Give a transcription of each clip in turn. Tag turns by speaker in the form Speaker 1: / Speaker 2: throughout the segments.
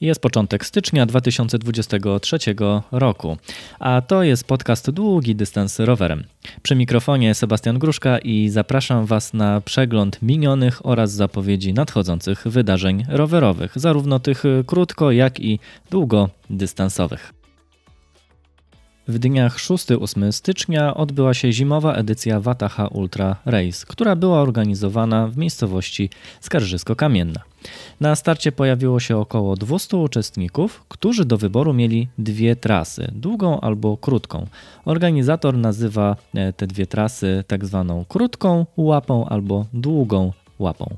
Speaker 1: Jest początek stycznia 2023 roku, a to jest podcast Długi Dystans Rowerem. Przy mikrofonie Sebastian Gruszka i zapraszam Was na przegląd minionych oraz zapowiedzi nadchodzących wydarzeń rowerowych, zarówno tych krótko, jak i długodystansowych. W dniach 6-8 stycznia odbyła się zimowa edycja Wataha Ultra Race, która była organizowana w miejscowości Skarżysko-Kamienna. Na starcie pojawiło się około 200 uczestników, którzy do wyboru mieli dwie trasy, długą albo krótką. Organizator nazywa e, te dwie trasy tak zwaną krótką łapą albo długą łapą.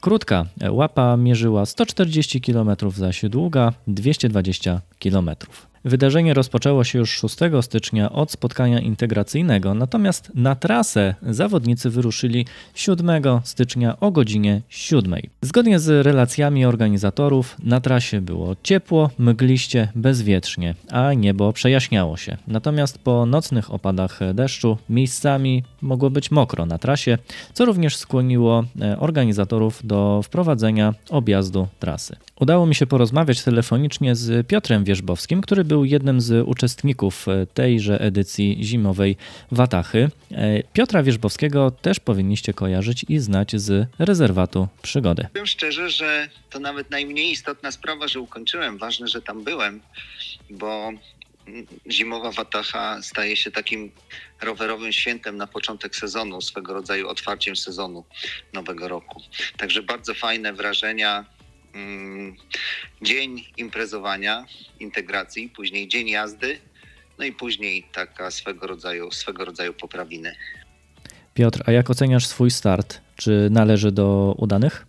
Speaker 1: Krótka łapa mierzyła 140 km, zaś długa 220 km. Wydarzenie rozpoczęło się już 6 stycznia od spotkania integracyjnego, natomiast na trasę zawodnicy wyruszyli 7 stycznia o godzinie 7. Zgodnie z relacjami organizatorów na trasie było ciepło, mgliście, bezwietrznie, a niebo przejaśniało się. Natomiast po nocnych opadach deszczu miejscami mogło być mokro na trasie, co również skłoniło e, organizatorów do wprowadzenia objazdu trasy. Udało mi się porozmawiać telefonicznie z Piotrem Wierzbowskim, który był jednym z uczestników e, tejże edycji zimowej Watachy. E, Piotra Wierzbowskiego też powinniście kojarzyć i znać z rezerwatu przygody.
Speaker 2: Powiem szczerze, że to nawet najmniej istotna sprawa, że ukończyłem. Ważne, że tam byłem, bo zimowa Watacha staje się takim rowerowym świętem na początek sezonu, swego rodzaju otwarciem sezonu nowego roku. Także bardzo fajne wrażenia. Mm, dzień imprezowania, integracji, później dzień jazdy, no i później taka swego rodzaju, swego rodzaju poprawiny.
Speaker 1: Piotr, a jak oceniasz swój start? Czy należy do udanych?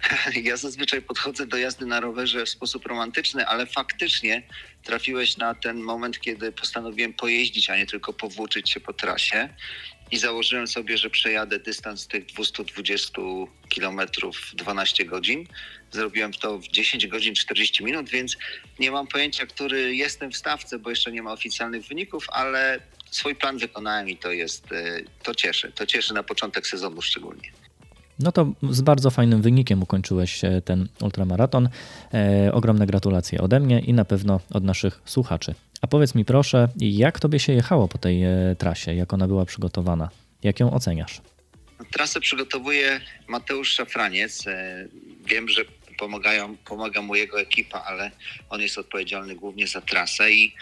Speaker 2: Ja zazwyczaj podchodzę do jazdy na rowerze w sposób romantyczny, ale faktycznie trafiłeś na ten moment, kiedy postanowiłem pojeździć, a nie tylko powłóczyć się po trasie. I założyłem sobie, że przejadę dystans tych 220 km 12 godzin. Zrobiłem to w 10 godzin 40 minut, więc nie mam pojęcia, który jestem w stawce, bo jeszcze nie ma oficjalnych wyników, ale swój plan wykonałem i to jest, e, to cieszy. To cieszy na początek sezonu szczególnie.
Speaker 1: No to z bardzo fajnym wynikiem ukończyłeś e, ten ultramaraton. E, ogromne gratulacje ode mnie i na pewno od naszych słuchaczy. A powiedz mi proszę, jak tobie się jechało po tej e, trasie, jak ona była przygotowana? Jak ją oceniasz?
Speaker 2: Trasę przygotowuje Mateusz Szafraniec. E, wiem, że pomagają, pomaga mu jego ekipa, ale on jest odpowiedzialny głównie za trasę i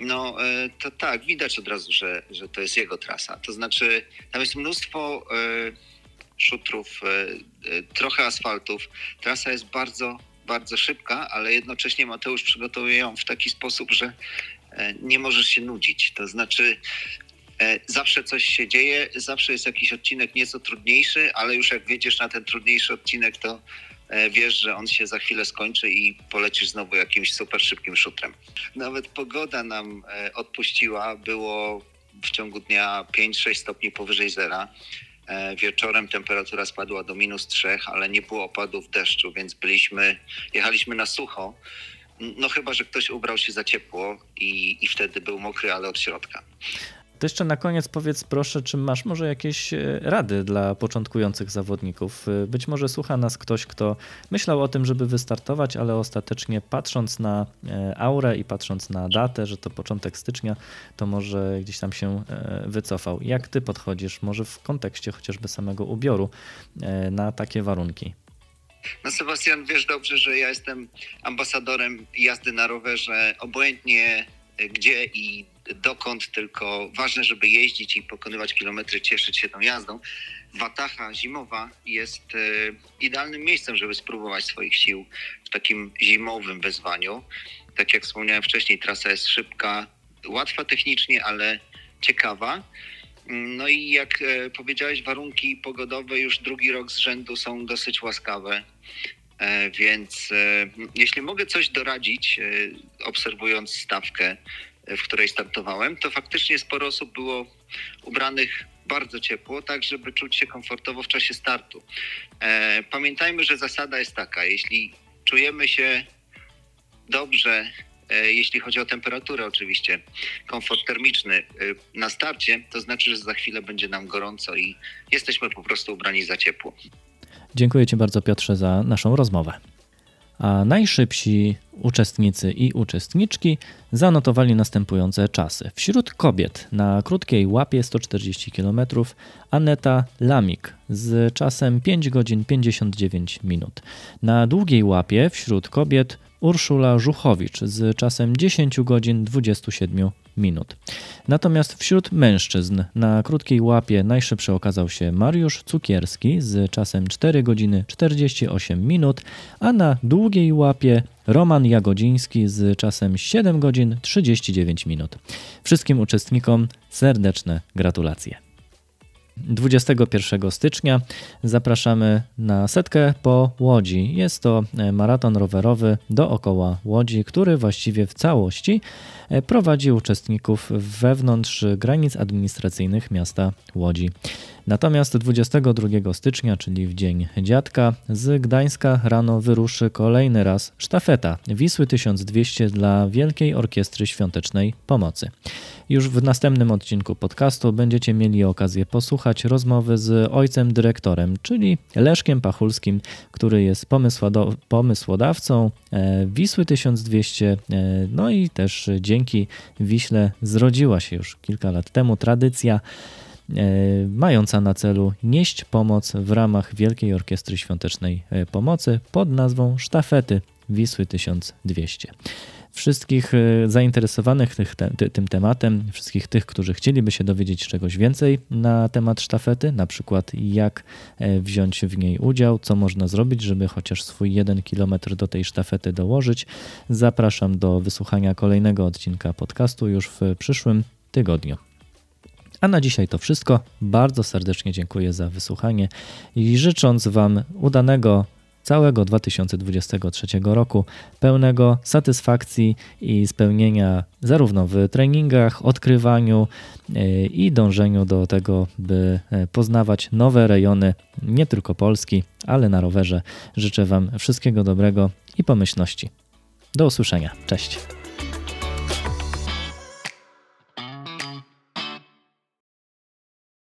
Speaker 2: no to tak, widać od razu, że, że to jest jego trasa. To znaczy, tam jest mnóstwo szutrów, e, e, trochę asfaltów. Trasa jest bardzo, bardzo szybka, ale jednocześnie Mateusz przygotowuje ją w taki sposób, że e, nie możesz się nudzić. To znaczy, zawsze coś się dzieje, zawsze jest jakiś odcinek nieco trudniejszy, ale już jak wiedziesz na ten trudniejszy odcinek, to wiesz, że on się za chwilę skończy i polecisz znowu jakimś super szybkim szutrem. Nawet pogoda nam odpuściła, było w ciągu dnia 5-6 stopni powyżej zera. E, wieczorem temperatura spadła do minus trzech, ale nie było opadów deszczu, więc byliśmy, jechaliśmy na sucho. No chyba, że ktoś ubrał się za ciepło i, i wtedy był mokry, ale od środka.
Speaker 1: To jeszcze na koniec powiedz proszę, czy masz może jakieś e, rady dla początkujących zawodników? E, być może słucha nas ktoś, kto myślał o tym, żeby wystartować, ale ostatecznie patrząc na e, aurę i patrząc na datę, że to początek stycznia, to może gdzieś tam się wycofał. Jak ty podchodzisz, może w kontekście chociażby samego ubioru na takie warunki?
Speaker 2: No Sebastian, wiesz dobrze, że ja jestem ambasadorem jazdy na rowerze, obojętnie gdzie i dokąd, tylko ważne, żeby jeździć i pokonywać kilometry, cieszyć się tą jazdą. Watacha zimowa jest e, idealnym miejscem, żeby spróbować swoich sił w takim zimowym wyzwaniu. Tak jak wspomniałem wcześniej, trasa jest szybka, łatwa technicznie, ale ciekawa. No i jak e, powiedziałeś, warunki pogodowe już drugi rok z rzędu są dosyć łaskawe. E, więc jeśli mogę coś doradzić, obserwując stawkę, w której startowałem, to faktycznie sporo osób było ubranych bardzo ciepło, tak żeby czuć się komfortowo w czasie startu. E, pamiętajmy, że zasada jest taka, jeśli czujemy się dobrze, e, jeśli chodzi o temperaturę oczywiście, komfort termiczny e, na starcie, to znaczy, że za chwilę będzie nam gorąco i jesteśmy po prostu ubrani za ciepło.
Speaker 1: Dziękuję Ci bardzo Piotrze za naszą rozmowę. a najszybsi uczestnicy i uczestniczki zanotowali następujące czasy. Wśród kobiet na krótkiej łapie 140 km Aneta Lamik z czasem 5 godzin 59 minut. Na długiej łapie wśród kobiet Urszula Żuchowicz z czasem 10 godzin 27 minut. Natomiast wśród mężczyzn na krótkiej łapie najszybszy okazał się Mariusz Cukierski z czasem 4 godziny 48 minut, a na długiej łapie Roman Jagodziński z czasem 7 godzin 39 minut. Wszystkim uczestnikom serdeczne gratulacje. 21 stycznia zapraszamy na setkę po Łodzi. Jest to e, maraton rowerowy dookoła Łodzi, który właściwie w całości e, prowadzi uczestników wewnątrz granic administracyjnych miasta Łodzi. Natomiast 22 stycznia, czyli w Dzień Dziadka, z Gdańska rano wyruszy kolejny raz sztafeta Wisły 1200 dla Wielkiej Orkiestry Świątecznej Pomocy. Już w następnym odcinku podcastu będziecie mieli okazję posłuchać rozmowy z ojcem dyrektorem, czyli Leszkiem Pachulskim, który jest pomysłodawcą e, Wisły 1200. E, no i też dzięki Wiśle zrodziła się już kilka lat temu tradycja mająca na celu nieść pomoc w ramach Wielkiej Orkiestry Świątecznej e, Pomocy pod nazwą Sztafety Wisły 1200 wszystkich e, zainteresowanych tych, te, tym tematem, wszystkich tych, którzy chcieliby się dowiedzieć czegoś więcej na temat sztafety, na przykład jak wziąć w niej udział, co można zrobić, żeby chociaż swój jeden kilometr do tej sztafety dołożyć. Zapraszam do wysłuchania kolejnego odcinka podcastu już w przyszłym tygodniu. A na dzisiaj to wszystko. Bardzo serdecznie dziękuję za wysłuchanie i życząc Wam udanego całego 2023 roku, pełnego satysfakcji i spełnienia zarówno w treningach, odkrywaniu e, i dążeniu do tego, by e, poznawać nowe rejony, nie tylko Polski, ale na rowerze. Życzę Wam wszystkiego dobrego i pomyślności. Do usłyszenia. Cześć.